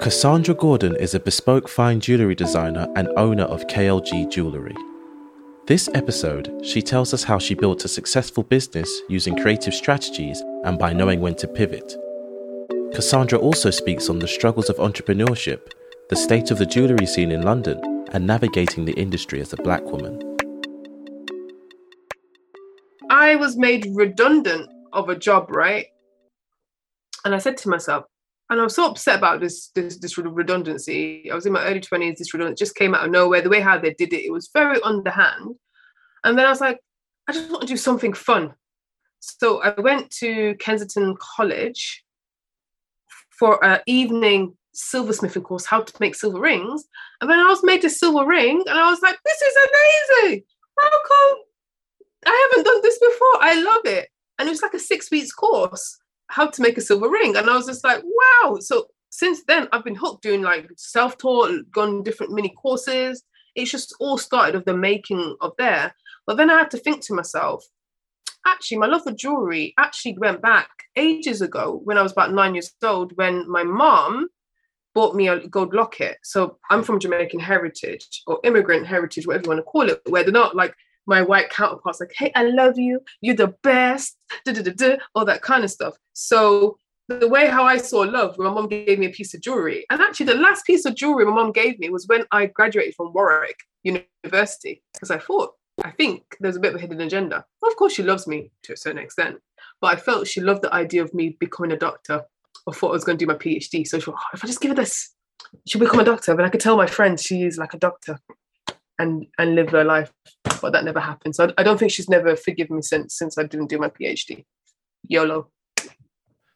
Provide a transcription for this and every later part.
Cassandra Gordon is a bespoke fine jewellery designer and owner of KLG Jewellery. This episode, she tells us how she built a successful business using creative strategies and by knowing when to pivot. Cassandra also speaks on the struggles of entrepreneurship, the state of the jewellery scene in London, and navigating the industry as a black woman. I was made redundant of a job, right? And I said to myself, and I was so upset about this this this redundancy. I was in my early twenties. This redundancy just came out of nowhere. The way how they did it, it was very underhand. And then I was like, I just want to do something fun. So I went to Kensington College for an evening silversmithing course, how to make silver rings. And then I was made a silver ring, and I was like, this is amazing. How come I haven't done this before? I love it. And it was like a six weeks course how to make a silver ring. And I was just like, wow. So since then, I've been hooked doing like self taught, gone different mini courses. It's just all started of the making of there. But then I had to think to myself, actually, my love for jewelry actually went back ages ago when I was about nine years old when my mom bought me a gold locket. So I'm from Jamaican heritage or immigrant heritage, whatever you want to call it, where they're not like my white counterparts like, hey, I love you, you're the best, all that kind of stuff. So the way how I saw love, my mom gave me a piece of jewelry. And actually the last piece of jewelry my mom gave me was when I graduated from Warwick University. Because I thought, I think there's a bit of a hidden agenda. Of course, she loves me to a certain extent, but I felt she loved the idea of me becoming a doctor. I thought I was going to do my PhD. So she thought, oh, if I just give her this, she'll become a doctor. But I could tell my friends she is like a doctor and and live her life but that never happened. So I, I, don't think she's never forgiven me since since i didn't do my phd yolo.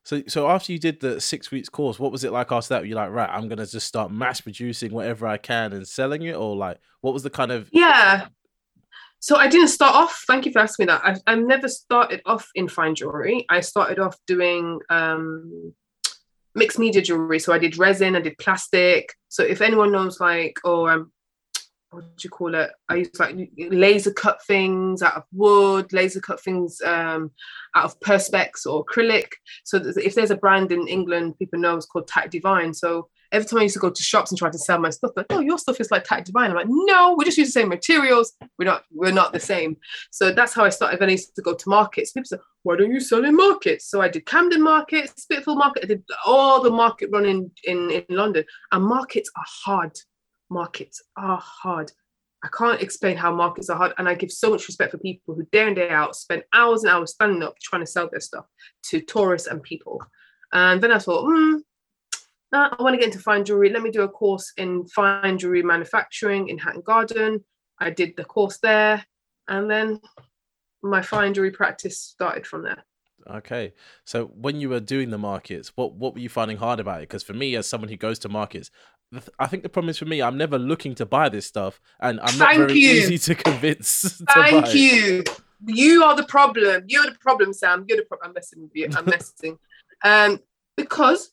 So so after you did the six weeks course what was it like after that? Were you're like right i'm gonna just start mass producing whatever i can and selling it or like what was the kind of yeah. So i didn't start off thank you for asking me that. I've, I've never started off in fine jewelry. I started off doing um mixed media jewelry. So i did resin i did plastic. So if anyone knows like oh i'm what do you call it? I used like laser cut things out of wood, laser cut things um, out of perspex or acrylic. So if there's a brand in England, people know it's called Tatty Devine. So every time I used to go to shops and try to sell my stuff, like, oh, your stuff is like Tatty Devine. I'm like, no, we just use the same materials. We're not, we're not the same. So that's how I started. Then I used to go to markets. People said, why don't you sell in markets? So I did Camden Market, Spitalfields Market. I did all the market running in, in London. And markets are hard markets are hard. I can't explain how markets are hard. And I give so much respect for people who day in, day out spend hours and hours standing up trying to sell their stuff to tourists and people. And then I thought, hmm, I want to get into fine jewelry. Let me do a course in fine jewelry manufacturing in Hatton Garden. I did the course there. And then my fine jewelry practice started from there. Okay. So when you were doing the markets, what what were you finding hard about it? Because for me, as someone who goes to markets, I think the problem is for me, I'm never looking to buy this stuff, and I'm not Thank very you. easy to convince. To Thank buy. you. You are the problem. You're the problem, Sam. You're the problem. I'm messing with you. I'm messing. um, because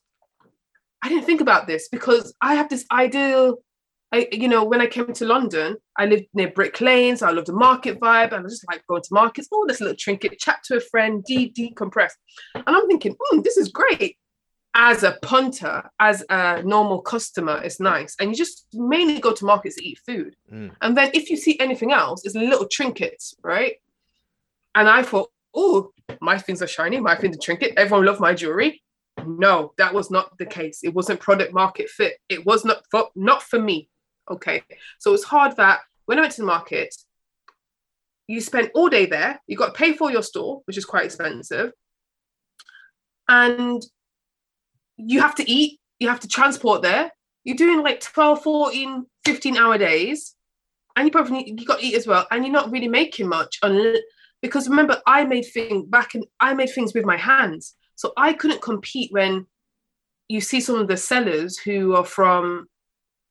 I didn't think about this because I have this ideal. I, you know, when I came to London, I lived near Brick Lane, so I loved the market vibe. And I was just like going to markets, all oh, this little trinket, chat to a friend, de decompress. And I'm thinking, mm, this is great as a punter, as a normal customer, it's nice. And you just mainly go to markets to eat food. Mm. And then if you see anything else, it's little trinkets, right? And I thought, oh, my things are shiny, my things are trinket. Everyone love my jewelry. No, that was not the case. It wasn't product market fit. It was not for not for me. Okay. So it's hard that when I went to the market, you spend all day there, you got to pay for your store, which is quite expensive. And you have to eat, you have to transport there. You're doing like 12, 14, 15 hour days. And you probably you got to eat as well. And you're not really making much on because remember, I made things back and I made things with my hands. So I couldn't compete when you see some of the sellers who are from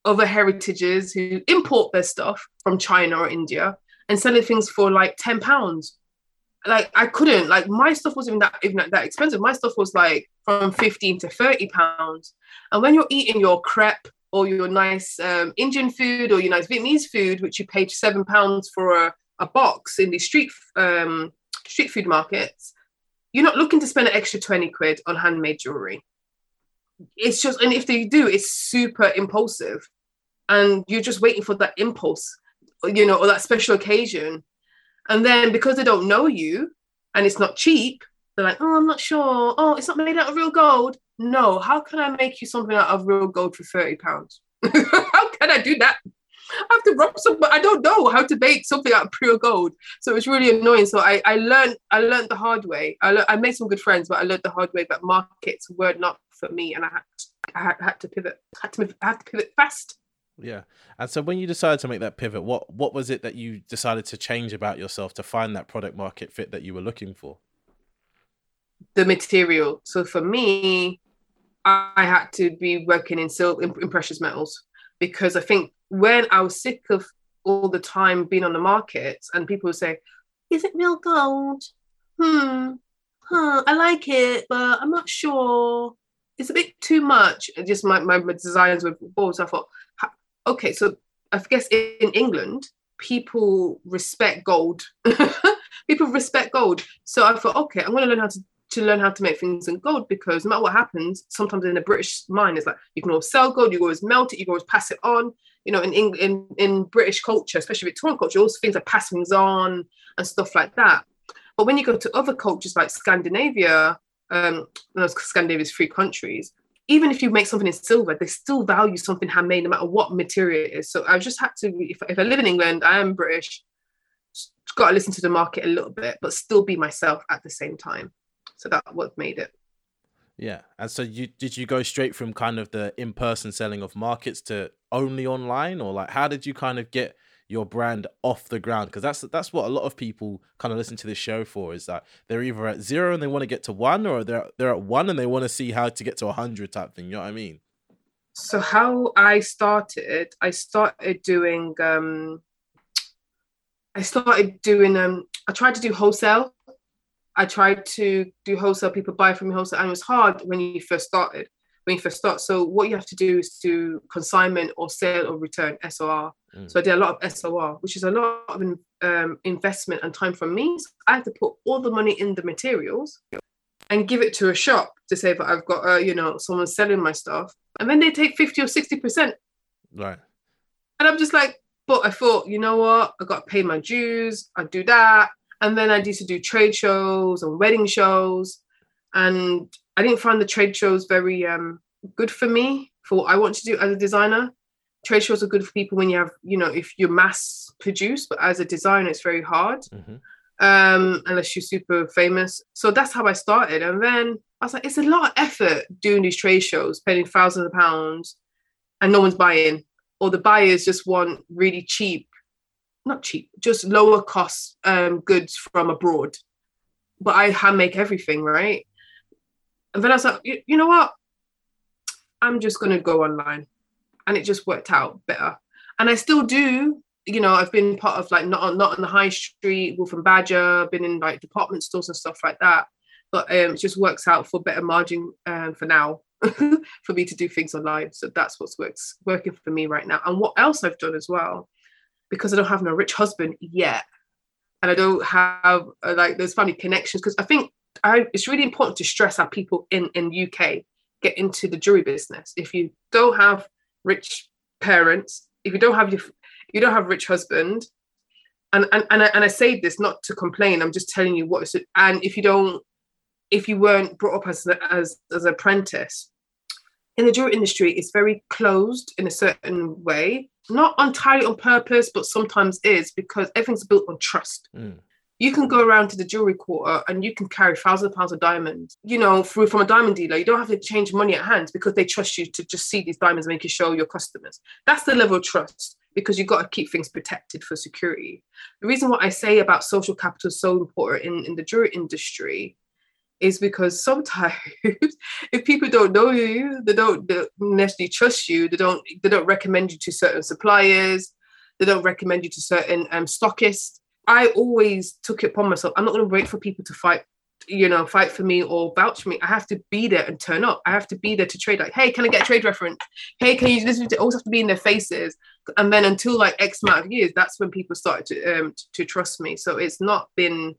other heritages who import their stuff from China or India and selling things for like 10 pounds like I couldn't like my stuff wasn't even that even that expensive. My stuff was like from 15 to 30 pounds. And when you're eating your crepe or your nice um, Indian food or your nice Vietnamese food, which you pay seven pounds for a, a box in the street um, street food markets, you're not looking to spend an extra 20 quid on handmade jewelry. it's just and if they do it's super impulsive and you're just waiting for that impulse you know or that special occasion and then because they don't know you and it's not cheap they're like oh i'm not sure oh it's not made out of real gold no how can i make you something out of real gold for 30 pounds how can i do that I have to rob someone. I don't know how to make something out of pure gold. So it's really annoying. So I, I learned I learned the hard way. I, le- I made some good friends, but I learned the hard way that markets were not for me, and I had to, I had, had to pivot. Had to move, had to pivot fast. Yeah. And so when you decided to make that pivot, what what was it that you decided to change about yourself to find that product market fit that you were looking for? The material. So for me, I had to be working in silk in, in precious metals because I think when I was sick of all the time being on the markets and people would say, Is it real gold? Hmm. Huh, I like it, but I'm not sure. It's a bit too much. just my, my, my designs were bored. So I thought, okay, so I guess in England, people respect gold. people respect gold. So I thought, okay, I'm going to learn how to to learn how to make things in gold because no matter what happens, sometimes in the British mind, it's like you can always sell gold, you always melt it, you always pass it on. You know, in in in British culture, especially Victorian culture, all things are passings on and stuff like that. But when you go to other cultures like Scandinavia, um, Scandinavia's three countries, even if you make something in silver, they still value something handmade no matter what material it is. So I just had to, if, if I live in England, I am British, got to listen to the market a little bit, but still be myself at the same time. So that what made it. Yeah, and so you did you go straight from kind of the in person selling of markets to only online, or like how did you kind of get your brand off the ground? Because that's that's what a lot of people kind of listen to this show for is that they're either at zero and they want to get to one or they're they're at one and they want to see how to get to a hundred type thing you know what i mean? So how i started i started doing um i started doing um i tried to do wholesale i tried to do wholesale people buy from me wholesale and it was hard when you first started when you first start. So what you have to do is to consignment or sale or return SOR. Mm. So I did a lot of SOR, which is a lot of um, investment and time from me. So I had to put all the money in the materials and give it to a shop to say that I've got, uh, you know, someone selling my stuff, and then they take fifty or sixty percent. Right. And I'm just like, but I thought, you know what? I got to pay my dues. I do that, and then I used to do trade shows and wedding shows, and I didn't find the trade shows very um, good for me for what I want to do as a designer. Trade shows are good for people when you have, you know, if you're mass produced, but as a designer, it's very hard mm-hmm. um, unless you're super famous. So that's how I started. And then I was like, it's a lot of effort doing these trade shows, spending thousands of pounds, and no one's buying. Or the buyers just want really cheap, not cheap, just lower cost um, goods from abroad. But I hand make everything, right? And then I was like, you, you know what? I'm just going to go online. And it just worked out better. And I still do, you know, I've been part of like not on, not on the high street, Wolf and Badger, been in like department stores and stuff like that. But um, it just works out for better margin uh, for now for me to do things online. So that's what's works working for me right now. And what else I've done as well, because I don't have no rich husband yet, and I don't have uh, like those family connections. Because I think I, it's really important to stress how people in in UK get into the jewelry business. If you don't have rich parents, if you don't have your you don't have rich husband, and and and I, and I say this not to complain. I'm just telling you what is. And if you don't, if you weren't brought up as as as an apprentice, in the jewelry industry, it's very closed in a certain way. Not entirely on purpose, but sometimes is because everything's built on trust. Mm you can go around to the jewelry quarter and you can carry thousands of pounds of diamonds, you know, through from a diamond dealer. You don't have to change money at hand because they trust you to just see these diamonds and make you show your customers. That's the level of trust because you've got to keep things protected for security. The reason why I say about social capital is so important in, in the jewelry industry is because sometimes if people don't know you, they don't, necessarily trust you, they don't they don't recommend you to certain suppliers, they don't recommend you to certain um, stockists I always took it upon myself. I'm not going to wait for people to fight, you know, fight for me or vouch for me. I have to be there and turn up. I have to be there to trade. Like, hey, can I get trade reference? Hey, can you listen to? Always have to be in their faces. And then until like X amount of years, that's when people started to um to trust me. So it's not been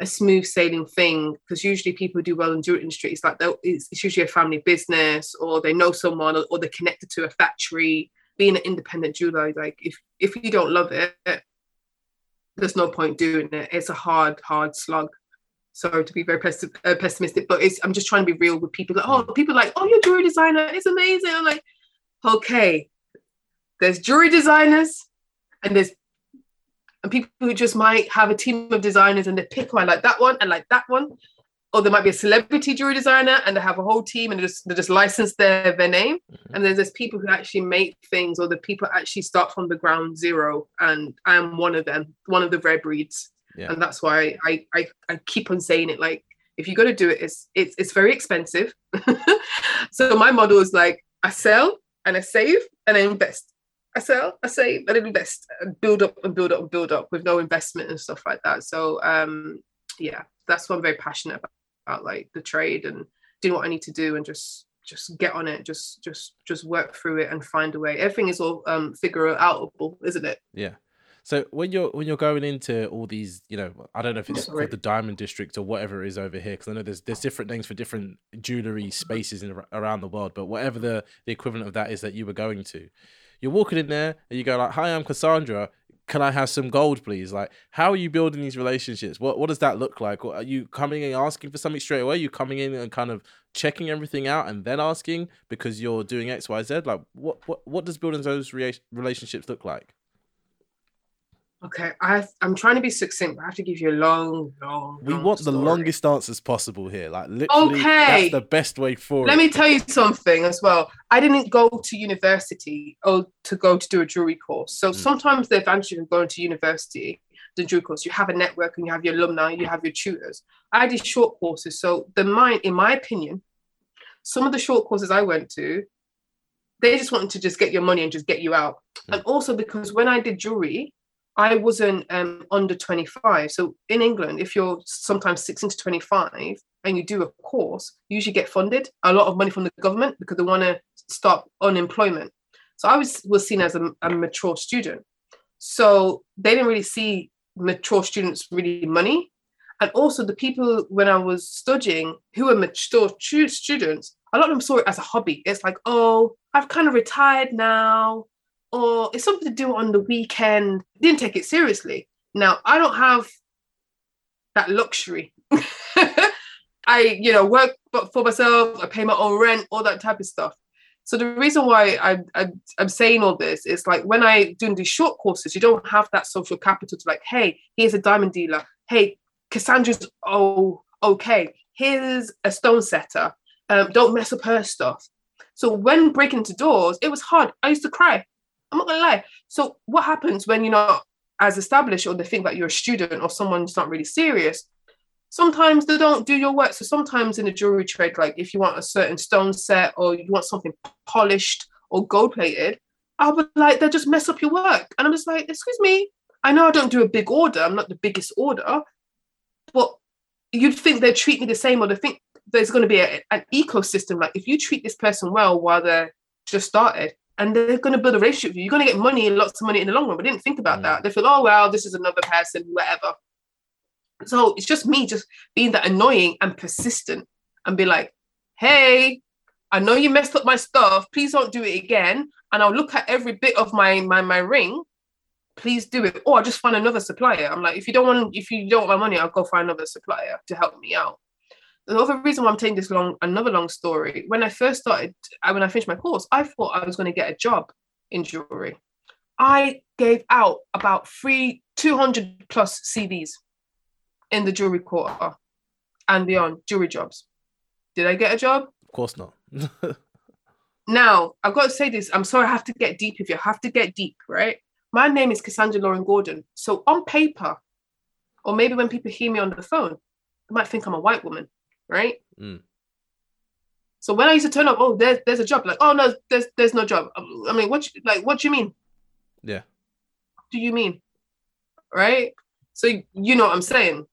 a smooth sailing thing because usually people do well in jewelry industry. It's like it's, it's usually a family business or they know someone or, or they're connected to a factory. Being an independent jeweler, like if if you don't love it, there's no point doing it. It's a hard, hard slug. Sorry to be very uh, pessimistic, but it's I'm just trying to be real with people. Like, oh, people like, oh, you're a jewelry designer. It's amazing. I'm like, okay, there's jewelry designers and there's and people who just might have a team of designers and they pick one like that one and like that one. Or there might be a celebrity jewelry designer and they have a whole team and they just they just license their, their name. Mm-hmm. and there's there's people who actually make things or the people actually start from the ground zero. And i'm one of them one of the rare breeds. Yeah. and that's why I, I i keep on saying it like if you're going to do it it's it's, it's very expensive. So my model is like i sell and i save and i invest I sell, I save, and invest, and build up and build up and build up with no investment and stuff like that. So um, yeah, that's what I'm very passionate about, about, like the trade and doing what I need to do and just just get on it, just just just work through it and find a way. Everything is all um figure outable, isn't it? Yeah. So when you're when you're going into all these, you know, I don't know if it's Sorry. called the Diamond District or whatever it is over here, because I know there's there's different names for different jewelry spaces in, around the world. But whatever the the equivalent of that is that you were going to, you're walking in there and you go like, "Hi, I'm Cassandra. Can I have some gold, please?" Like, how are you building these relationships? What what does that look like? Are you coming and asking for something straight away? Are you coming in and kind of checking everything out and then asking because you're doing X, Y, Z? Like, what what what does building those relationships look like? Okay, I I'm trying to be succinct, but I have to give you a long, long. We long want story. the longest answers possible here. Like literally, okay. that's the best way forward. Let me tell you something as well. I didn't go to university or to go to do a jewelry course. So mm. sometimes the advantage of going to university, the jewelry course, you have a network and you have your alumni, you have your tutors. I did short courses, so the mind, in my opinion, some of the short courses I went to, they just wanted to just get your money and just get you out. Mm. And also because when I did jewelry, I wasn't um, under 25. So in England, if you're sometimes 16 to 25 and you do a course, you usually get funded a lot of money from the government because they want to stop unemployment. So I was was seen as a, a mature student. So they didn't really see mature students really money. And also the people when I was studying who were mature students, a lot of them saw it as a hobby. It's like, oh, I've kind of retired now or it's something to do on the weekend. Didn't take it seriously. Now I don't have that luxury. I, you know, work for myself. I pay my own rent, all that type of stuff. So the reason why I, I I'm saying all this is like when I doing these short courses, you don't have that social capital to like, hey, here's a diamond dealer. Hey, Cassandra's oh okay. Here's a stone setter. Um, don't mess up her stuff. So when breaking into doors, it was hard. I used to cry. I'm not gonna lie. So what happens when you're not as established or they think that you're a student or someone who's not really serious? Sometimes they don't do your work. So sometimes in the jewelry trade, like if you want a certain stone set or you want something polished or gold plated, I'll be like, they'll just mess up your work. And I'm just like, excuse me, I know I don't do a big order, I'm not the biggest order, but you'd think they'd treat me the same or they think there's going to be a, an ecosystem. Like if you treat this person well while they're just started, and they're going to build a relationship with you. You're going to get money, lots of money in the long run. But didn't think about mm. that. They feel, oh well, this is another person, whatever. So it's just me just being that annoying and persistent and be like, hey, I know you messed up my stuff. Please don't do it again. And I'll look at every bit of my my my ring. Please do it. Or I'll just find another supplier. I'm like, if you don't want if you don't want my money, I'll go find another supplier to help me out the other reason why I'm telling this long, another long story, when I first started, uh, when I finished my course, I thought I was going to get a job in jewelry. I gave out about three, 200 plus CVs in the jewelry quarter and beyond jewelry jobs. Did I get a job? Of course not. now, I've got to say this. I'm sorry, I have to get deep if you have to get deep, right? My name is Cassandra Lauren Gordon. So on paper, or maybe when people hear me on the phone, they might think I'm a white woman right? Mm. So when I used to turn up, oh, there's there's a job. Like, oh no, there's there's no job. I mean, what you, like what do you mean? Yeah. What do you mean? Right? So you know what I'm saying.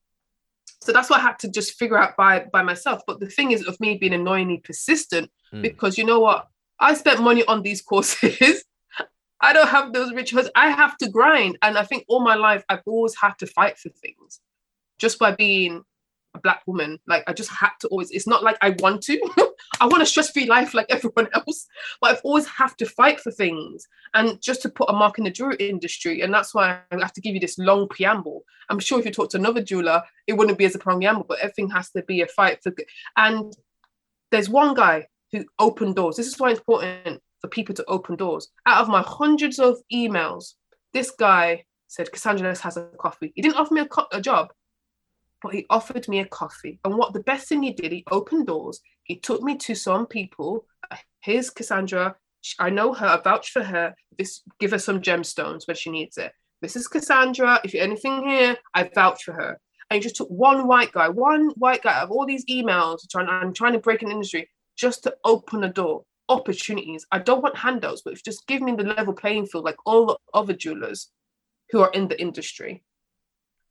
So that's what I had to just figure out by by myself. But the thing is of me being annoyingly persistent, mm. because you know what? I spent money on these courses. I don't have those rituals. I have to grind. And I think all my life I've always had to fight for things. just by being a black woman. Like I just had to always. It's not like I want to. I want a stress-free life like everyone else, but I've always have to fight for things and just to put a mark in the jewelry industry. And that's why I have to give you this long preamble. I'm sure if you talk to another jeweler, it wouldn't be as a preamble, but everything has to be a fight for. And there's one guy who opened doors. This is why it's important for people to open doors. Out of my hundreds of emails, this guy said, Cassandra, have a coffee. He didn't offer me a, co- a job, but he offered me a coffee. And what the best thing he did, he opened doors. He took me to some people. Uh, Here's Cassandra. I know her. I vouch for her. This give her some gemstones when she needs it. This is Cassandra. If you're anything here, I vouch for her. And he just took one white guy, one white guy of all these emails. Trying, I'm trying to break an industry just to open a door, opportunities. I don't want handouts, but if just give me the level playing field, like all the other jewelers who are in the industry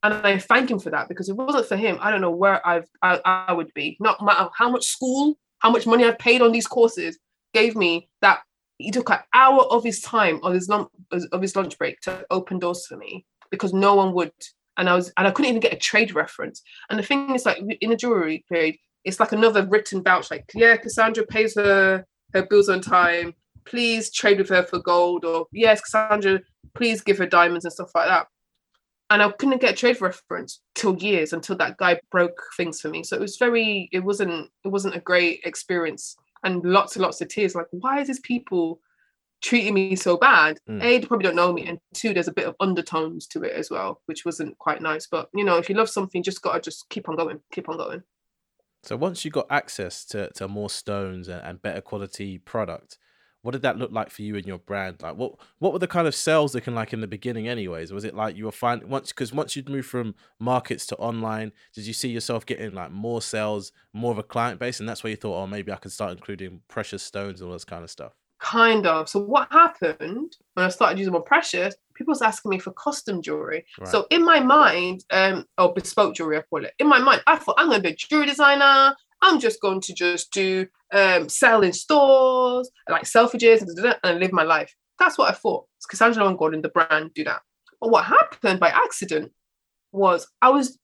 and I thank him for that because if it wasn't for him, I don't know where I've I, I would be. Not matter how much school, how much money I've paid on these courses, gave me that he took an hour of his time of his lunch of his lunch break to open doors for me because no one would. And I was and I couldn't even get a trade reference. And the thing is like in the jewelry period, it's like another written vouch, like, yeah, Cassandra pays her her bills on time. Please trade with her for gold, or yes, Cassandra, please give her diamonds and stuff like that and I couldn't get a trade reference till years until that guy broke things for me. So it was very, it wasn't, it wasn't a great experience, and lots and lots of tears. Like, why is this people treating me so bad? Mm. A, they probably don't know me, and two, there's a bit of undertones to it as well, which wasn't quite nice. But you know, if you love something, just gotta just keep on going, keep on going. So once you got access to, to more stones and, and better quality product, what did that look like for you and your brand? Like what what were the kind of sales looking like in the beginning anyways? Was it like you were finding once because once you'd moved from markets to online, did you see yourself getting like more sales, more of a client base? And that's where you thought, oh maybe I could start including precious stones and all this kind of stuff. Kind of. So what happened when I started using more precious, people was asking me for custom jewelry. Right. So in my mind, um, or bespoke jewelry, I call it. In my mind, I thought I'm gonna be a jewelry designer. I'm just going to just do um, sell in stores, like Selfridges, and, live my life. That's what I thought. It's Cassandra and Gordon, the brand, do that. But what happened by accident was I was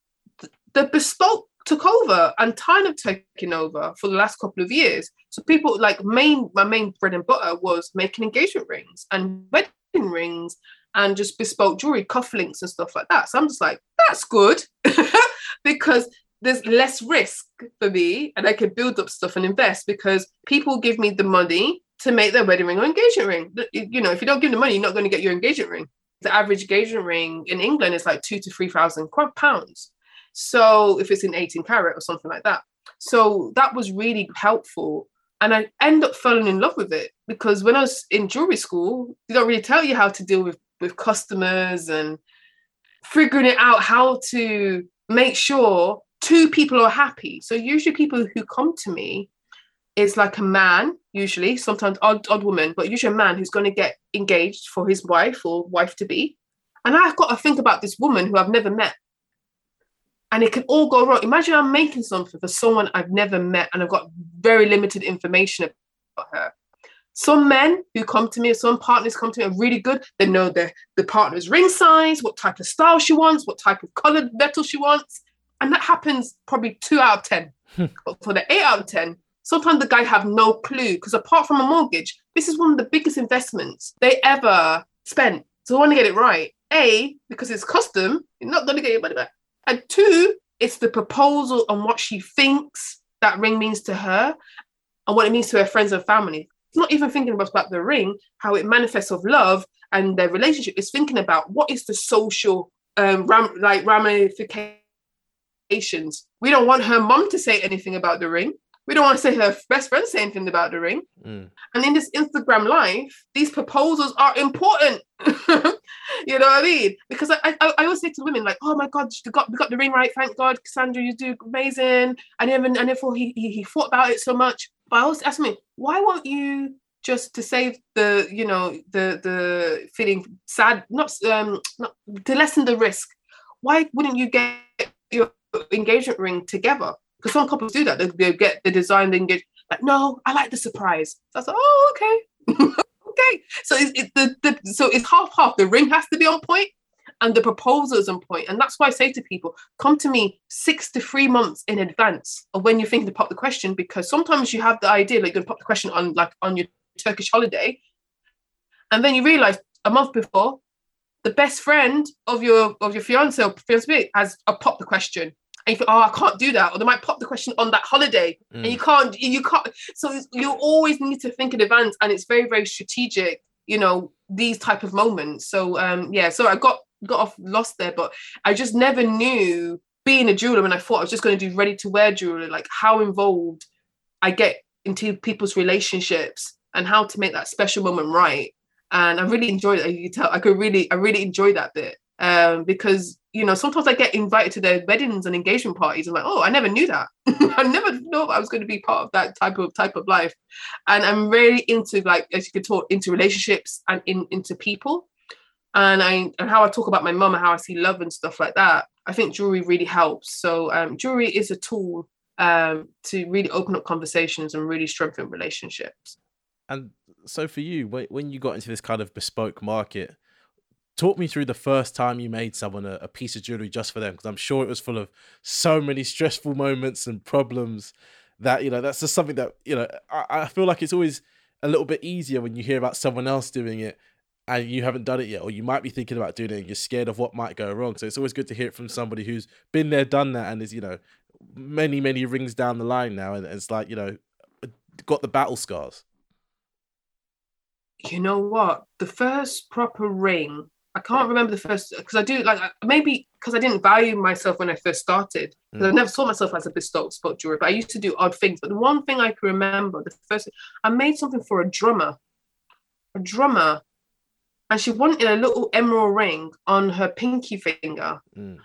the bespoke took over and kind of taken over for the last couple of years. So people like main my main bread and butter was making engagement rings and wedding rings and just bespoke jewelry, cufflinks and stuff like that. So I'm just like, that's good because there's less risk for me and I can build up stuff and invest because people give me the money to make their wedding ring or engagement ring. You know, if you don't give them the money, you're not going to get your engagement ring. The average engagement ring in England is like two to three thousand pounds. So if it's in 18 carat or something like that. So that was really helpful. And I end up falling in love with it because when I was in jewelry school, they don't really tell you how to deal with, with customers and figuring it out how to make sure two people are happy. So usually people who come to me is like a man, usually, sometimes odd, odd woman, but usually a man who's going to get engaged for his wife or wife to be. And I've got to think about this woman who I've never met. And it can all go wrong. Imagine I'm making something for someone I've never met and I've got very limited information about her. Some men who come to me, some partners come to me are really good. They know the, the partner's ring size, what type of style she wants, what type of colored metal she wants and that happens probably two out of ten. Hmm. but for the eight out of ten, sometimes the guy have no clue because apart from a mortgage, this is one of the biggest investments they ever spent. So I want to get it right. A, because it's custom, you're not going to get your money back. And two, it's the proposal on what she thinks that ring means to her and what it means to her friends and family. It's not even thinking about, about the ring, how it manifests of love and their relationship. It's thinking about what is the social um, ram- like ramification we don't want her mom to say anything about the ring. We don't want to say her best friend say anything about the ring. Mm. And in this Instagram life, these proposals are important. you know what I mean? Because I, I, I always say to women like, "Oh my God, you got we got the ring right. Thank God, Cassandra, you do amazing." And even and therefore he, he he thought about it so much. But I always ask me, why won't you just to save the you know the the feeling sad, not um not to lessen the risk? Why wouldn't you get your engagement ring together because some couples do that. They, they get the design, they engage. Like, no, I like the surprise. So I was like, oh, okay, okay. So it's it, the, the so it's half half. The ring has to be on point, and the proposal is on point. And that's why I say to people, come to me six to three months in advance of when you're thinking to pop the question, because sometimes you have the idea like you're gonna pop the question on like on your Turkish holiday, and then you realize a month before, the best friend of your of your fiance or fiance has uh, a pop the question. And you think, oh, I can't do that, or they might pop the question on that holiday, mm. and you can't, you can't. So you always need to think in advance, and it's very, very strategic. You know these type of moments. So um, yeah, so I got got off lost there, but I just never knew being a jeweler when I thought I was just going to do ready to wear jewelry, like how involved I get into people's relationships and how to make that special moment right. And I really enjoyed it. You tell I could really, I really enjoy that bit um, because you know sometimes I get invited to their weddings and engagement parties. I'm like, oh, I never knew that. I never thought I was going to be part of that type of type of life. And I'm really into like as you could talk into relationships and in, into people and I and how I talk about my mum and how I see love and stuff like that. I think jewelry really helps. So um, jewelry is a tool um, to really open up conversations and really strengthen relationships. And so for you, when you got into this kind of bespoke market, talk me through the first time you made someone a, a piece of jewelry just for them, because I'm sure it was full of so many stressful moments and problems that you know that's just something that you know I, I feel like it's always a little bit easier when you hear about someone else doing it and you haven't done it yet, or you might be thinking about doing it and you're scared of what might go wrong. So it's always good to hear it from somebody who's been there, done that, and is, you know, many, many rings down the line now. And it's like, you know, got the battle scars. You know what? The first proper ring, I can't remember the first, because I do, like, maybe because I didn't value myself when I first started, because mm. I never saw myself as a bespoke spot jewelry, but I used to do odd things. But the one thing I can remember, the first, I made something for a drummer. A drummer and she wanted a little emerald ring on her pinky finger. Mm.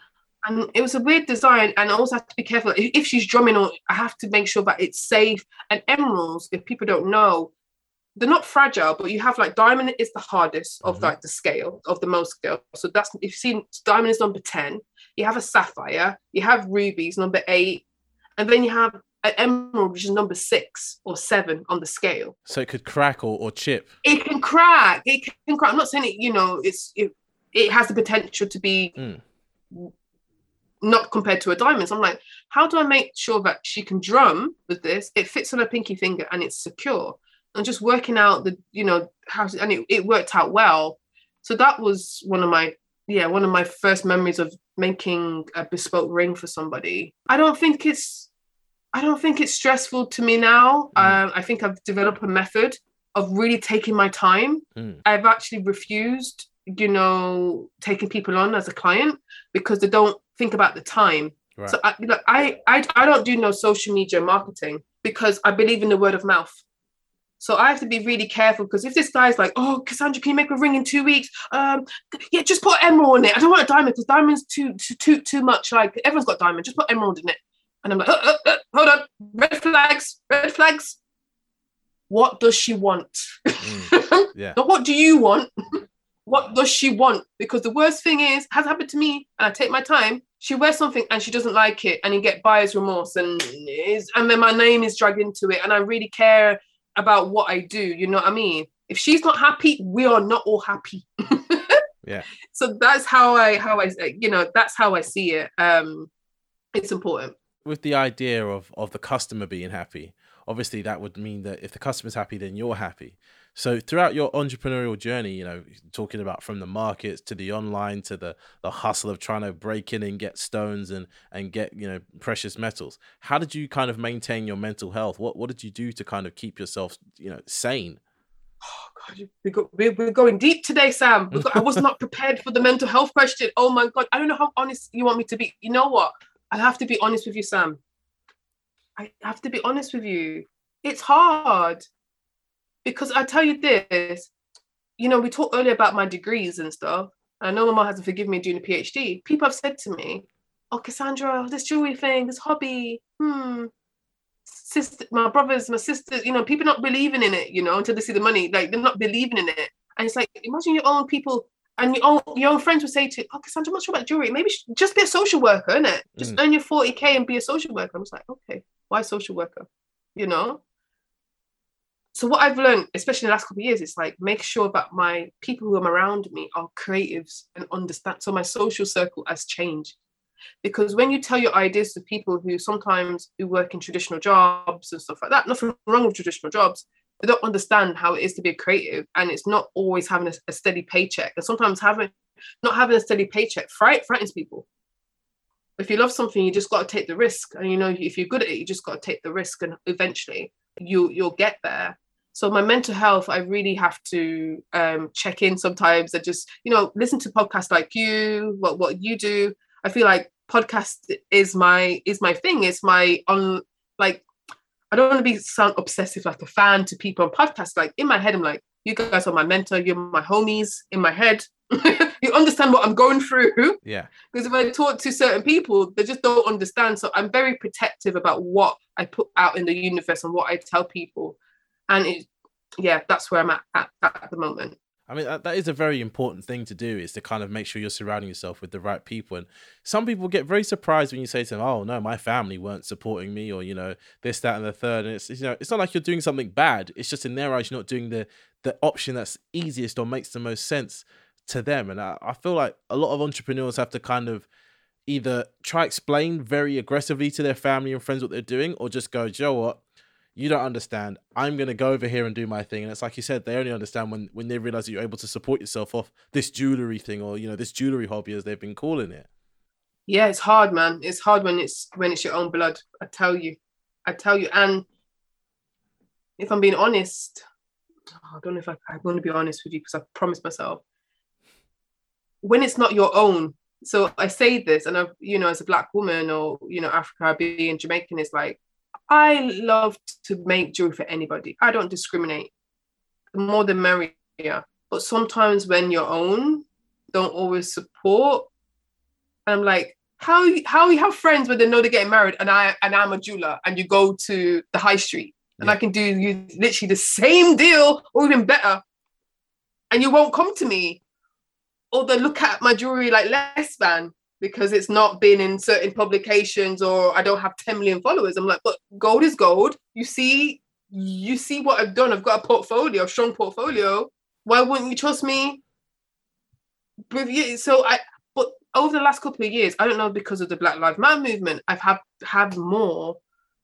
And it was a weird design, and I also have to be careful. If she's drumming, or I have to make sure that it's safe. And emeralds, if people don't know, they're not fragile, but you have like diamond is the hardest of mm-hmm. like the scale of the most scale. So that's if you've seen diamond is number 10, you have a sapphire, you have rubies number eight, and then you have an emerald, which is number six or seven on the scale. So it could crack or, or chip. It can crack. It can crack. I'm not saying it. You know, it's it, it has the potential to be mm. not compared to a diamond. So I'm like, how do I make sure that she can drum with this? It fits on her pinky finger and it's secure. And just working out the, you know, how to, and it, it worked out well. So that was one of my yeah one of my first memories of making a bespoke ring for somebody. I don't think it's I don't think it's stressful to me now. Mm. Um, I think I've developed a method of really taking my time. Mm. I've actually refused, you know, taking people on as a client because they don't think about the time. Right. So I, I, I, I don't do no social media marketing because I believe in the word of mouth. So I have to be really careful because if this guy's like, "Oh, Cassandra, can you make a ring in two weeks?" Um, yeah, just put emerald in it. I don't want a diamond because diamond's too too too too much. Like everyone's got diamond. Just put emerald in it. And I'm like, uh, uh, uh, hold on, red flags, red flags. What does she want? Mm, yeah. Not what do you want? what does she want? Because the worst thing is, has happened to me, and I take my time. She wears something and she doesn't like it, and you get buyer's remorse, and is and then my name is dragged into it, and I really care about what I do. You know what I mean? If she's not happy, we are not all happy. yeah. So that's how I how I you know that's how I see it. Um, it's important with the idea of of the customer being happy, obviously that would mean that if the customer's happy, then you're happy. So throughout your entrepreneurial journey, you know, talking about from the markets to the online to the the hustle of trying to break in and get stones and and get you know precious metals, how did you kind of maintain your mental health? What what did you do to kind of keep yourself you know sane? Oh God, we go, we're going deep today, Sam. Got, I was not prepared for the mental health question. Oh my God, I don't know how honest you want me to be. You know what? I have to be honest with you, Sam. I have to be honest with you. It's hard because I tell you this, you know, we talked earlier about my degrees and stuff. I know my mom hasn't forgiven me doing a PhD. People have said to me, "Oh, Cassandra, this jewelry thing, this hobby, hmm." Sister, my brothers, my sisters, you know, people not believing in it, you know, until they see the money. Like they're not believing in it. And it's like, imagine your own people and your own, your own friends would say to you, oh, Cassandra, I'm not sure about jewelry. Maybe just be a social worker, innit? Just mm. earn your 40K and be a social worker. I was like, okay, why social worker? You know? So what I've learned, especially in the last couple of years, is like make sure that my people who are around me are creatives and understand. So my social circle has changed. Because when you tell your ideas to people who sometimes who work in traditional jobs and stuff like that, nothing wrong with traditional jobs, they don't understand how it is to be a creative and it's not always having a, a steady paycheck. And sometimes having not having a steady paycheck fright, frightens people. If you love something, you just got to take the risk. And you know, if you're good at it, you just got to take the risk and eventually you you'll get there so my mental health i really have to um, check in sometimes and just you know listen to podcasts like you what what you do. I feel like podcast is my is my thing. It's my on like i don't want to be sound obsessive like a fan to people on podcasts. Like in my head i'm like you guys are my mentor. You're my homies. In my head you understand what i'm going through. Yeah. Because if i talk to certain people they just don't understand. So i'm very protective about what i put out in the universe and what i tell people and it yeah that's where i'm at at, at the moment I mean, that, is a very important thing to do is to kind of make sure you're surrounding yourself with the right people. And some people get very surprised when you say to them, oh, no, my family weren't supporting me or, you know, this, that, and the third. And it's, you know, it's not like you're doing something bad. It's just in their eyes, you're not doing the, the option that's easiest or makes the most sense to them. And I, I feel like a lot of entrepreneurs have to kind of either try explain very aggressively to their family and friends what they're doing or just go, you know what? You don't understand. I'm gonna go over here and do my thing. And it's like you said, they only understand when when they realize you're able to support yourself off this jewelry thing or you know this jewelry hobby as they've been calling it. Yeah, it's hard, man. It's hard when it's when it's your own blood. I tell you, I tell you. And if I'm being honest, I don't know if I, I'm going to be honest with you because I promised myself. When it's not your own, so I say this, and I've you know, as a black woman or you know, Africa, being Jamaican, is like I love to make jewelry for anybody. I don't discriminate. The more the merrier. But sometimes when your own don't always support, I'm like, how how you have friends when they know they're getting married and I and I'm a jeweler and you go to the high street and yeah. I can do you literally the same deal or even better, and you won't come to me, or they look at my jewelry like less than because it's not been in certain publications or I don't have 10 million followers. I'm like, but gold is gold. You see, you see what I've done. I've got a portfolio, a strong portfolio. Why wouldn't you trust me? So I but over the last couple of years, I don't know because of the Black Lives Matter movement, I've had had more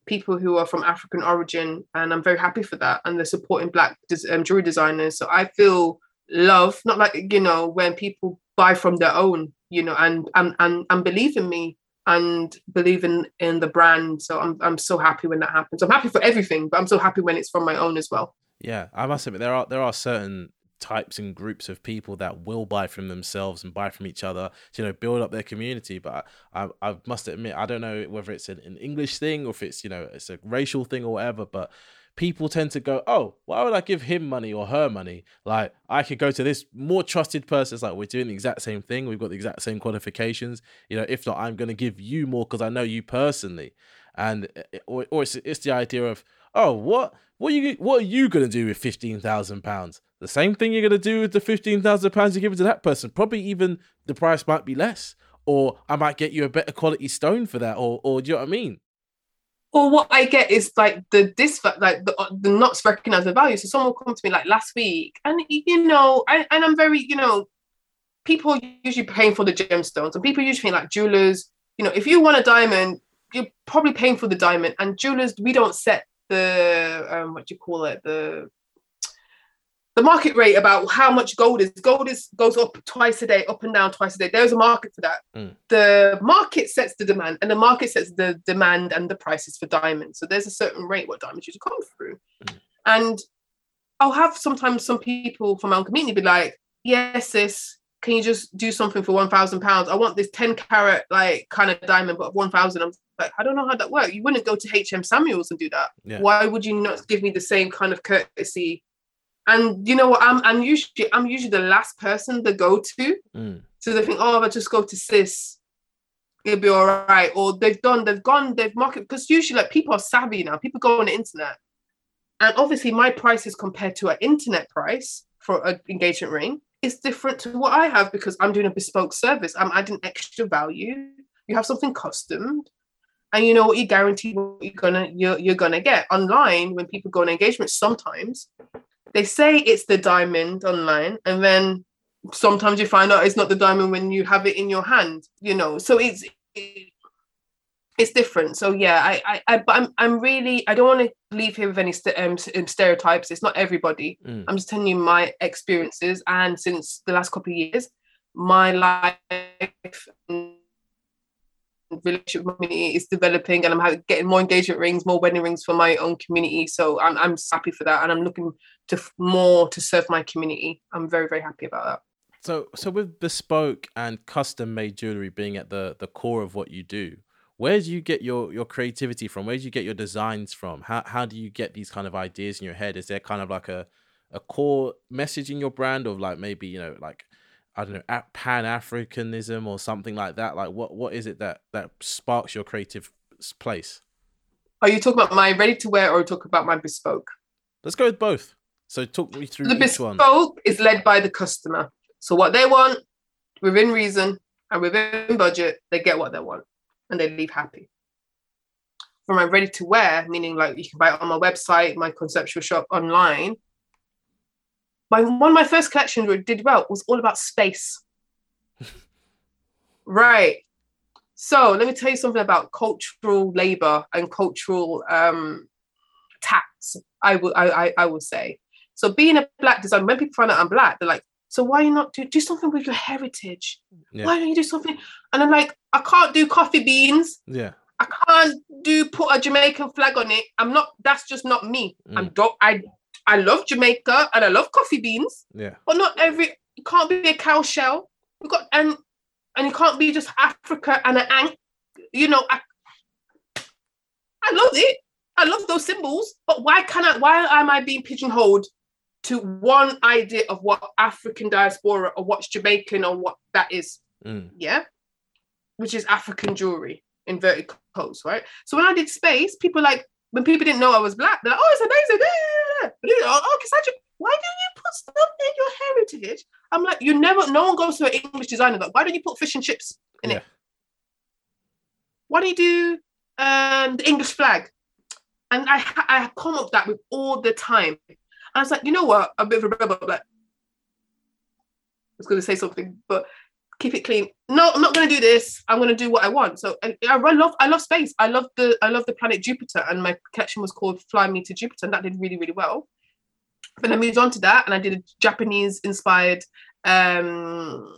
people who are from African origin, and I'm very happy for that. And they're supporting Black um, jewelry designers. So I feel love, not like you know when people buy from their own you know, and and and, and believe in me and believe in in the brand. So I'm I'm so happy when that happens. I'm happy for everything, but I'm so happy when it's from my own as well. Yeah, I must admit there are there are certain types and groups of people that will buy from themselves and buy from each other to, you know build up their community but I, I must admit i don't know whether it's an, an english thing or if it's you know it's a racial thing or whatever but people tend to go, oh, why would I give him money or her money? Like, I could go to this more trusted person. It's like, we're doing the exact same thing. We've got the exact same qualifications. You know, if not, I'm going to give you more because I know you personally. And, eh, or, or it's, it's the idea of, oh, what? What are you what are you gonna do with fifteen thousand pounds? The same thing you're gonna do with the fifteen thousand pounds you give it to that person. Probably even the price might be less, or I might get you a better quality stone for that, or or do you know what I mean? Or what I get is like the this like the, the not recognize the value. So someone will come to me like last week, and you know, I, and I'm very you know, people usually paying for the gemstones, and people usually like jewelers. You know, if you want a diamond, you're probably paying for the diamond, and jewelers we don't set the um, what do you call it the the market rate about how much gold is. Gold is goes up twice a day, up and down twice a day. There's a market for that. Mm. The market sets the demand, and the market sets the demand and the prices for diamonds. So there's a certain rate what diamonds usually come through. Mm. And I'll have sometimes some people from our community be like, "Yes, sis, can you just do something for one thousand pounds? I want this ten carat like kind of diamond, but one thousand. I'm like, I don't know how that works. You wouldn't go to HM Samuels and do that. Yeah. Why would you not give me the same kind of courtesy and you know what? I'm I'm usually I'm usually the last person to go to. Mm. So they think, oh, if I just go to sis, it'll be all right. Or they've done, they've gone, they've marketed because usually like people are savvy now. People go on the internet, and obviously my price is compared to an internet price for an engagement ring is different to what I have because I'm doing a bespoke service. I'm adding extra value. You have something custom. and you know what you guarantee what you're gonna you're, you're gonna get online when people go on engagement sometimes they say it's the diamond online and then sometimes you find out it's not the diamond when you have it in your hand you know? So it's it's different. So yeah i i, I but i'm i'm really i don't want to leave here with any st- um, um, stereotypes. It's not everybody. Mm. i'm just telling you my experiences and since the last couple of years my life relationship community is developing and i'm getting more engagement rings more wedding rings for my own community so i'm, I'm happy for that and i'm looking to f- more to serve my community i'm very very happy about that So, so with bespoke and custom made jewelry being at the the core of what you do, where do you get your your creativity from? Where do you get your designs from? How how do you get these kind of ideas in your head? Is there kind of like a a core message in your brand of like maybe you know like I don't know pan Africanism or something like that? Like what what is it that that sparks your creative place? are you talking about my ready to wear or talk about my bespoke Let's go with both. So talk me through the each one. bespoke is led by the customer so what they want within reason and within budget they get what they want and they leave happy for my ready to wear meaning like you can buy it on my website my conceptual shop online my one of my first collections did well was all about space right so let me tell you something about cultural labor and cultural um tax i will I, I i will say so being a black designer when people find out i'm black they're like so why you not do, do something with your heritage Yeah. why don't you do something and i'm like i can't do coffee beans Yeah. I can't do put a Jamaican flag on it. I'm not. That's just not me. I'm don't. I I love Jamaica and I love coffee beans, Yeah. but not every. You can't be a cow shell. You got and and you can't be just Africa and an ant. You know, I I love it. I love those symbols, but why can I? Why am I being pigeonholed to one idea of what African diaspora or what's Jamaican or what that is? Mm. yeah, which is African jewelry, inverted coats, right? So when I did space, people like when people didn't know I was black, they're like, oh, it's amazing. Yeah, yeah, yeah." But oh, Cassandra, why do you put stuff in your heritage? I'm like, you never, no one goes to an English designer. Like, why don't you put fish and chips in Yeah. it? Why don't you do um, the English flag? And I, I come up with that with all the time. And I was like, you know what? I'm a bit of a rebel. I'm I was going to say something, but keep it clean. No, I'm not going to do this. I'm going to do what I want. So I, I love, I love space. I love the, I love the planet Jupiter, and my collection was called "Fly Me to Jupiter," and that did really, really well. But then I moved on to that, and I did a Japanese-inspired um,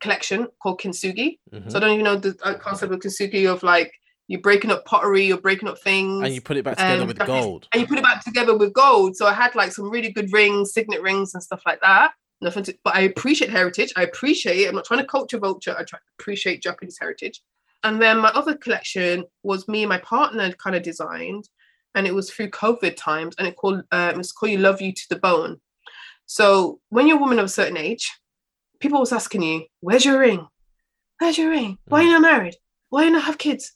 collection called Kintsugi. Mhm. So I don't even know the uh, concept of Kintsugi of like you're breaking up pottery, you're breaking up things, and you put it back together um, with Japanese- gold. and you put it back together with gold. So I had like some really good rings, signet rings, and stuff like that. Nothing to, but I appreciate heritage. I appreciate. I'm not trying to culture vulture. I try to appreciate Japanese heritage. And then my other collection was me and my partner kind of designed, and it was through COVID times, and it called uh, it was called "You Love You to the Bone." So when you're a woman of a certain age, people was asking you, "Where's your ring? Where's your ring? Why are you not married? Why are you not have kids?"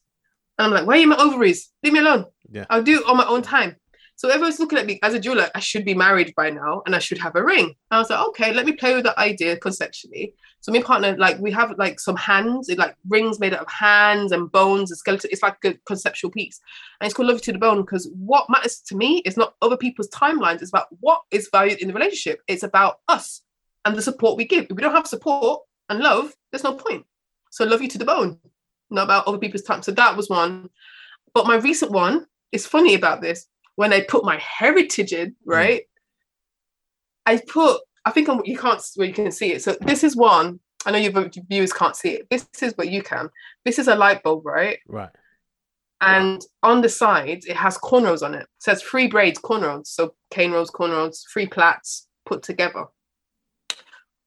And I'm like, "Why are you my ovaries? Leave me alone. Yeah. I'll do it on my own time." So everyone's looking at me as a jeweler. I should be married by now, and I should have a ring. I was like, "Okay, let me play with the idea conceptually." So my partner, like, we have like some hands, it, like rings made out of hands and bones and skeleton. It's like a conceptual piece, and it's called "Love You to the Bone" because what matters to me is not other people's timelines. It's about what is valued in the relationship. It's about us and the support we give. If we don't have support and love, there's no point. So love you to the bone, not about other people's time. So that was one. But my recent one is funny about this. When I put my heritage in, mm. right? I put, I think I'm, you can't, well, you can see it. So this is one. I know your viewers can't see it. This is what you can. This is a light bulb, right? Right. And on the sides, it has cornrows on it. It says three braids, cornrows. So cane rows, cornrows, three plaits put together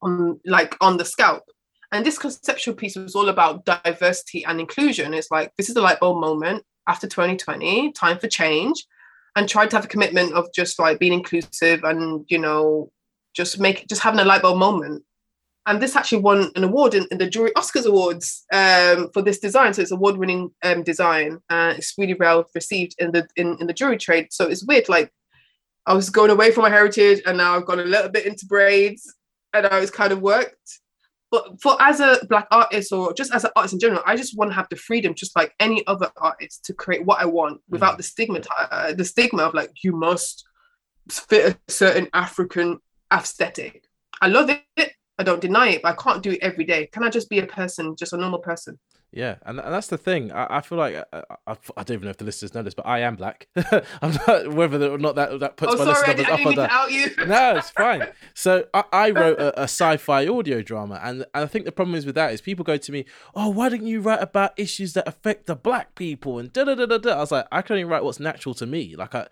on like on the scalp. And this conceptual piece was all about diversity and inclusion. It's like this is the light bulb moment after 2020, time for change, and tried to have a commitment of just like being inclusive and you know just make just having a light bulb moment. And this actually won an award in, in the Jury Oscars Awards um, for this design. So it's award-winning um, design. Uh, it's really well received in the in, in the jury trade. So it's weird. Like I was going away from my heritage, and now I've gone a little bit into braids, and I was kind of worked. But for as a black artist or just as an artist in general, I just want to have the freedom, just like any other artist, to create what I want without mm. the stigma, uh, the stigma of like you must fit a certain African aesthetic. I love it. I don't deny it, but I can't do it every day. Can I just be a person, just a normal person? Yeah, and, and that's the thing. I, I feel like I, uh, I, I, don't even know if the listeners know this, but I am black. I'm not whether or not that that puts oh, my sorry, listeners up. Out you. no, it's fine. So I, I wrote a, a, sci-fi audio drama, and, and I think the problem is with that is people go to me, "Oh, why didn't you write about issues that affect the black people?" And da da da da da. I was like, I can only write what's natural to me. Like I.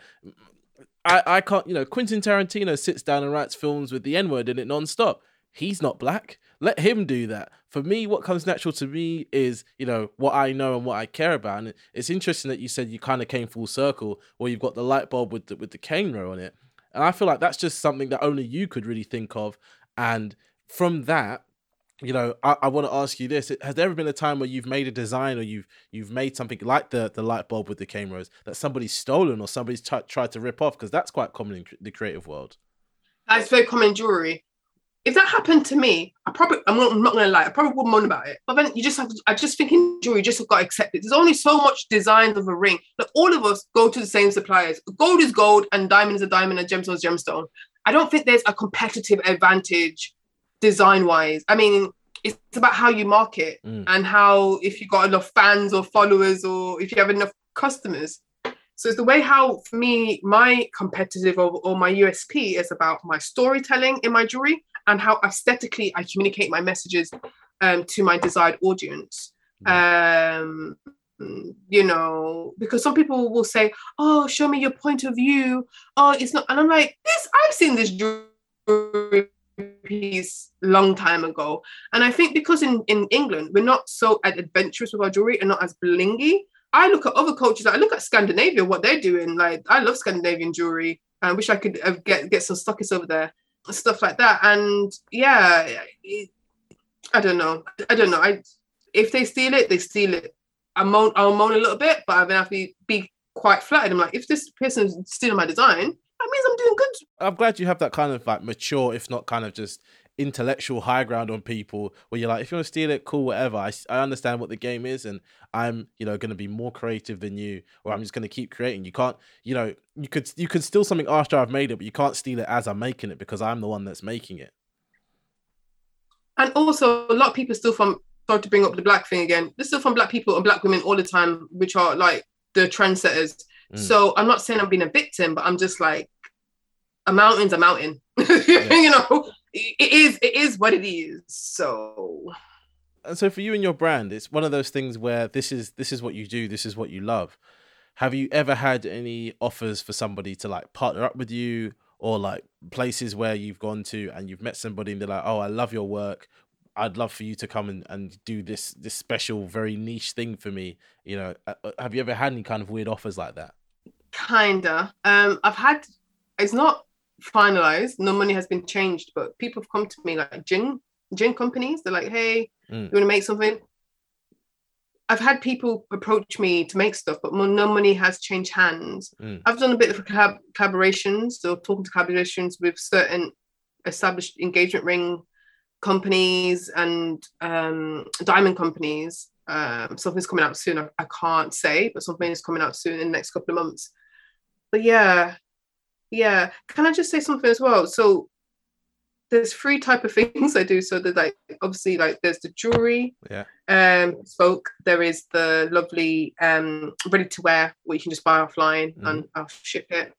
I, I can't, you know, Quentin Tarantino sits down and writes films with the N word in it non-stop. He's not black. Let him do that. For me, what comes natural to me is, you know, what I know and what I care about. And it's interesting that you said you kind of came full circle, where you've got the light bulb with the, with the cane row on it. And I feel like that's just something that only you could really think of. And from that, you know, I, I want to ask you this: Has there ever been a time where you've made a design or you've you've made something like the the light bulb with the cane rows that somebody's stolen or somebody's t- tried to rip off? Because that's quite common in the creative world. That's very common jewelry if that happened to me, I probably I'm not, I'm not, gonna lie, I probably wouldn't moan about it. But then you just have to, I just think in jewelry, you just got to accept it. There's only so much designs of a ring. Like all of us go to the same suppliers. Gold is gold and diamond is a diamond and gemstone is gemstone. I don't think there's a competitive advantage design wise. I mean, it's about how you market mm. and how if you got enough fans or followers or if you have enough customers. So it's the way how, for me, my competitive or, or my USP is about my storytelling in my jewelry and how aesthetically I communicate my messages um, to my desired audience. Um, you know, because some people will say, "Oh, show me your point of view." Oh, it's not, and I'm like, "This, I've seen this jewelry piece long time ago," and I think because in in England we're not so adventurous with our jewelry and not as blingy. I look at other cultures. I look at Scandinavia, what they're doing. Like I love Scandinavian jewelry. I wish I could uh, get get some stockists over there, stuff like that. And yeah, it, I don't know. I don't know. I if they steal it, they steal it. I moan. I'll moan a little bit, but I've have to be quite flattered. I'm like, if this person's stealing my design, that means I'm doing good. I'm glad you have that kind of like mature, if not kind of just intellectual high ground on people where you're like, if you want to steal it, cool, whatever. I, I understand what the game is, and I'm you know going to be more creative than you, or I'm just going to keep creating. You can't, you know, you could you could steal something after I've made it, but you can't steal it as I'm making it because I'm the one that's making it. And also, a lot of people still from sorry to bring up the black thing again. This is from black people and black women all the time, which are like the trendsetters. Mm. So I'm not saying I'm being a victim, but I'm just like a mountain's a mountain. Yeah. you know, it is it is what it is. So and so for you and your brand, it's one of those things where this is this is what you do, this is what you love. Have you ever had any offers for somebody to like partner up with you or like places where you've gone to and you've met somebody and they're like, "Oh, I love your work. I'd love for you to come and, and do this this special very niche thing for me." You know, uh, uh, have you ever had any kind of weird offers like that? Kinda. Um I've had it's not finalized. No money has been changed, but people have come to me like gin gin companies. They're like, "Hey, mm. you want to make something?" I've had people approach me to make stuff, but no money has changed hands. Mm. I've done a bit of collab- collaborations, so talking to collaborations with certain established engagement ring companies and um, diamond companies. Um, something's coming out soon. I, I, can't say, but something is coming out soon in the next couple of months. But yeah, yeah. Can I just say something as well? So there's three type of things I do. So there's like obviously like there's the jewelry, yeah, um, spoke. There is the lovely um ready to wear where you can just buy offline mm. and I'll ship it.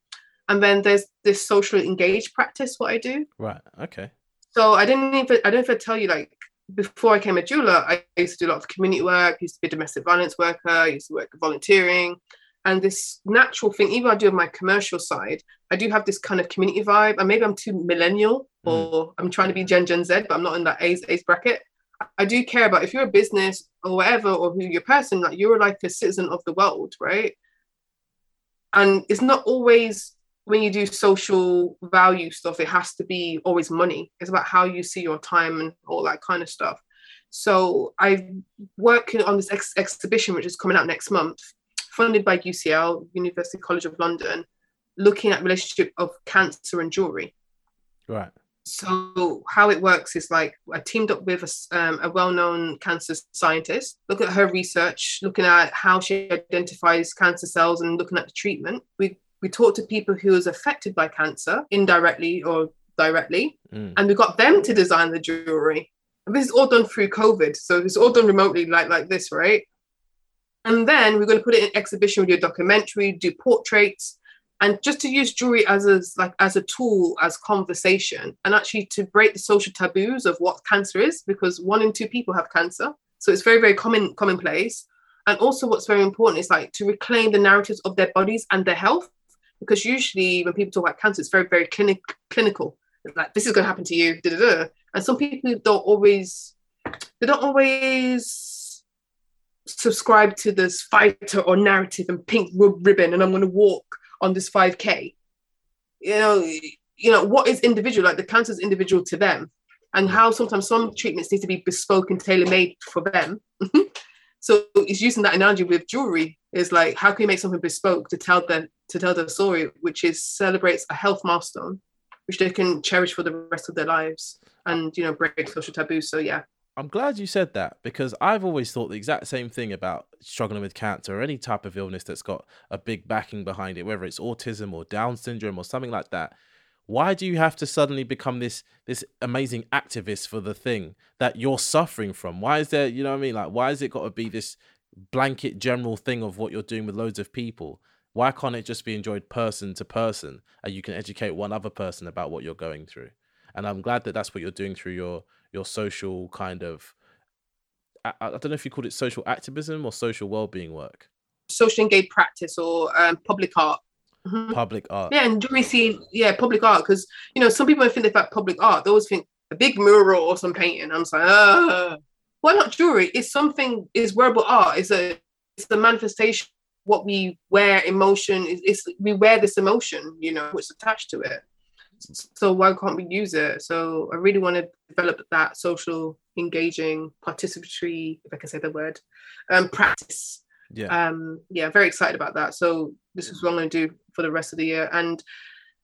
And then there's this social engaged practice. What I do, right? Okay. So I didn't even I don't even tell you like before I came a jeweler, I used to do a lot of community work. used to be a domestic violence worker. Used to work volunteering and this natural thing even i do on my commercial side i do have this kind of community vibe. And maybe i'm too millennial mm. or i'm trying to be gen gen z but i'm not in that age, age bracket. I do care about if you're a business or whatever or who you're a person like you're like a citizen of the world right? And it's not always when you do social value stuff it has to be always money. It's about how you see your time and all that kind of stuff. So i'm working on this ex- exhibition which is coming out next month funded by UCL, University College of London, looking at relationship of cancer and jewelry. Right. so how it works is like I teamed up with a, um, a, well-known cancer scientist, look at her research, looking at how she identifies cancer cells and looking at the treatment. We we talked to people who was affected by cancer indirectly or directly, mm. and we got them to design the jewelry. And this is all done through COVID, so it's all done remotely, like like this, right? And then we're going to put it in exhibition, with your documentary, do portraits, and just to use jewelry as a like as a tool as conversation and actually to break the social taboos of what cancer is because one in two people have cancer. So it's very very common commonplace. And also what's very important is like to reclaim the narratives of their bodies and their health because usually when people talk about cancer it's very very clinic, clinical. It's like this is going to happen to you da, da, da. and some people don't always they don't always subscribe to this fighter or narrative and pink ribbon and i'm going to walk on this 5k you know you know what is individual like the cancer is individual to them and how sometimes some treatments need to be bespoke and tailor-made for them. So it's using that analogy with jewelry is like how can you make something bespoke to tell them to tell their story which is celebrates a health milestone which they can cherish for the rest of their lives and you know break social taboos so yeah I'm glad you said that because I've always thought the exact same thing about struggling with cancer or any type of illness that's got a big backing behind it, whether it's autism or Down syndrome or something like that. Why do you have to suddenly become this this amazing activist for the thing that you're suffering from? Why is there, you know what I mean? Like, why has it got to be this blanket general thing of what you're doing with loads of people? Why can't it just be enjoyed person to person and you can educate one other person about what you're going through? And I'm glad that that's what you're doing through your your social kind of I, I don't know if you called it social activism or social well-being work? Social engaged practice or um, public art. Mm-hmm. public art. Yeah and do we see yeah public art? Because you know some people think about public art they always think a big mural or some painting. I'm like ah why not jewelry? It's something is wearable art. It's a it's the manifestation what we wear emotion. Is, is we wear this emotion you know what's attached to it so why can't we use it so i really want to develop that social engaging participatory if i can say the word um, practice yeah um yeah very excited about that so this is what i'm going to do for the rest of the year and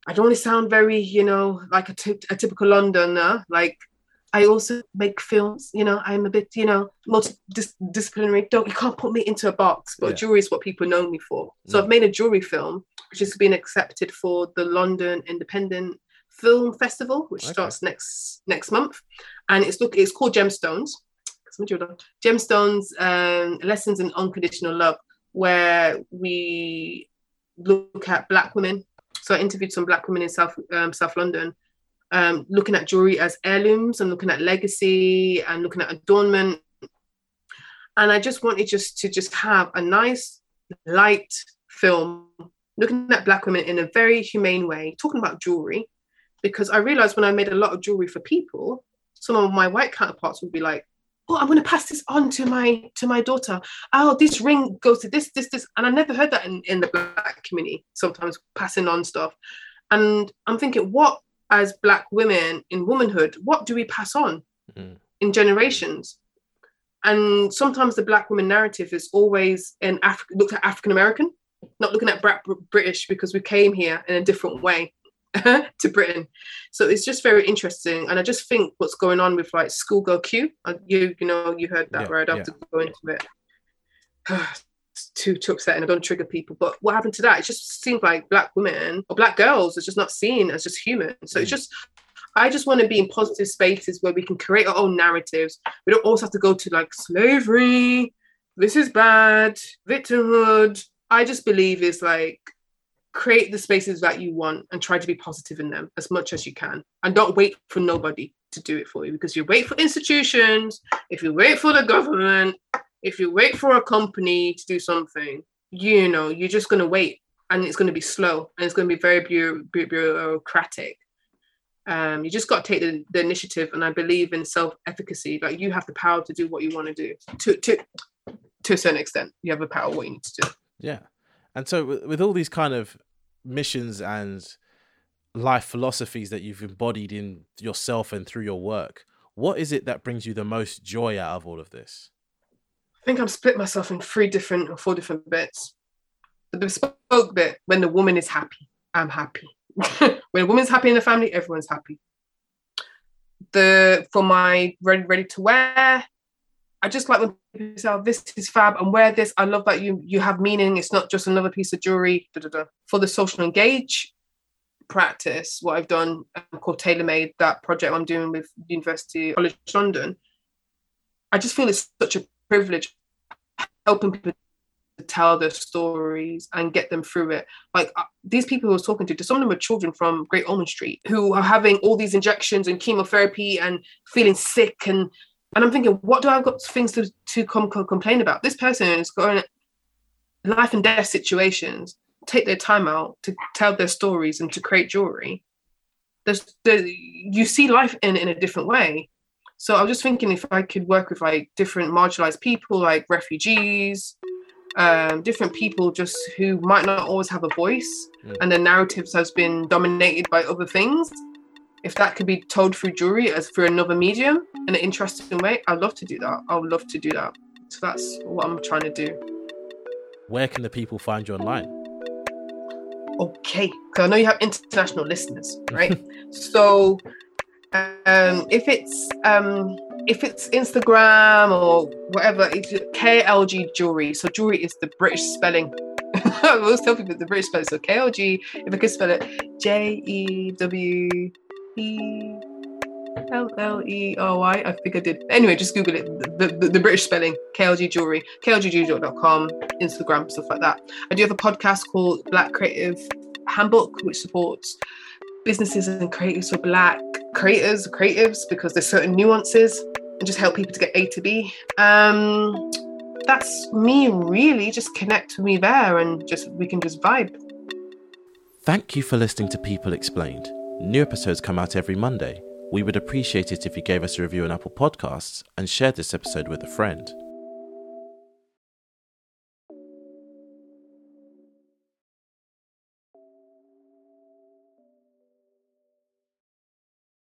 i don't want to sound very you know like a, t- a typical londoner like I also make films, you know, I'm a bit, you know, multidisciplinary. Don't you can't put me into a box, but yeah. jewelry is what people know me for. So mm. I've made a jewelry film, which has been accepted for the London Independent Film Festival, which okay. starts next next month, and it's look it's called Gemstones. Gemstones um, lessons in unconditional love, where we look at black women. So I interviewed some black women in South um, South London, um, looking at jewelry as heirlooms and looking at legacy and looking at adornment. And I just wanted just to just have a nice light film looking at black women in a very humane way, talking about jewelry, because I realized when I made a lot of jewelry for people, some of my white counterparts would be like, "Oh, I'm going to pass this on to my to my daughter. Oh, this ring goes to this, this, this," and I never heard that in in the black community. Sometimes passing on stuff, and I'm thinking, what as black women in womanhood, what do we pass on mm. in generations? And sometimes the black woman narrative is always in Africa, looked at African American, not looking at British because we came here in a different way. to Britain. So it's just very interesting. And I just think what's going on with like Schoolgirl Q, uh, you you know, you heard that, yeah, right? I have yeah. to go into it. it's too too upsetting. I don't trigger people. But what happened to that? It just seems like black women or black girls are just not seen as just human. So mm. it's just I just want to be in positive spaces where we can create our own narratives. We don't always have to go to like slavery, this is bad, victimhood. I just believe is like create the spaces that you want and try to be positive in them as much as you can. And don't wait for nobody to do it for you because you wait for institutions if you wait for the government if you wait for a company to do something you know you're just going to wait and it's going to be slow and it's going to be very bureaucratic. Um, you just got to take the, the initiative and i believe in self-efficacy like you have the power to do what you want to do to to to a certain extent. You have the power what you need to do. Yeah. And so with all these kind of missions and life philosophies that you've embodied in yourself and through your work, what is it that brings you the most joy out of all of this? I think I've split myself in three different or four different bits. The bespoke bit, when the woman is happy, I'm happy. when a woman's happy in the family, everyone's happy. the for my ready ready to wear. I just like when oh, "This is fab," and wear this. I love that you you have meaning. It's not just another piece of jewelry. Da, da, da. For the social engage practice, what I've done um, called Tailor-Made, that project I'm doing with University College London. I just feel it's such a privilege helping people to tell their stories and get them through it. Like uh, these people who I was talking to, some of them are children from Great Ormond Street who are having all these injections and chemotherapy and feeling sick and and I'm thinking, what do I got things to to complain about? This person is going life and death situations, take their time out to tell their stories and to create jewelry. There's, there, you see life in in a different way. So I was just thinking if I could work with like different marginalized people, like refugees, um, different people just who might not always have a voice mm. and their narratives has been dominated by other things. If that could be told through jewelry as through another medium in an interesting way, I'd love to do that. I would love to do that. So that's what I'm trying to do. Where can the people find you online? Okay, because I know you have international listeners, right? so um, if it's um, if it's Instagram or whatever, it's KLG jewelry. So jewelry is the British spelling. I always tell people the British spelling. So KLG, if I could spell it, J E W E L L E O Y. I think I did. Anyway, just Google it. The, the, the British spelling, KLG jewelry, KLGjewelry.com, Instagram, stuff like that. I do have a podcast called Black Creative Handbook, which supports businesses and creatives for Black creators, creatives, because there's certain nuances and just help people to get A to B. Um, that's me really. Just connect with me there and just we can just vibe. Thank you for listening to People Explained. New episodes come out every Monday. We would appreciate it if you gave us a review on Apple Podcasts and shared this episode with a friend.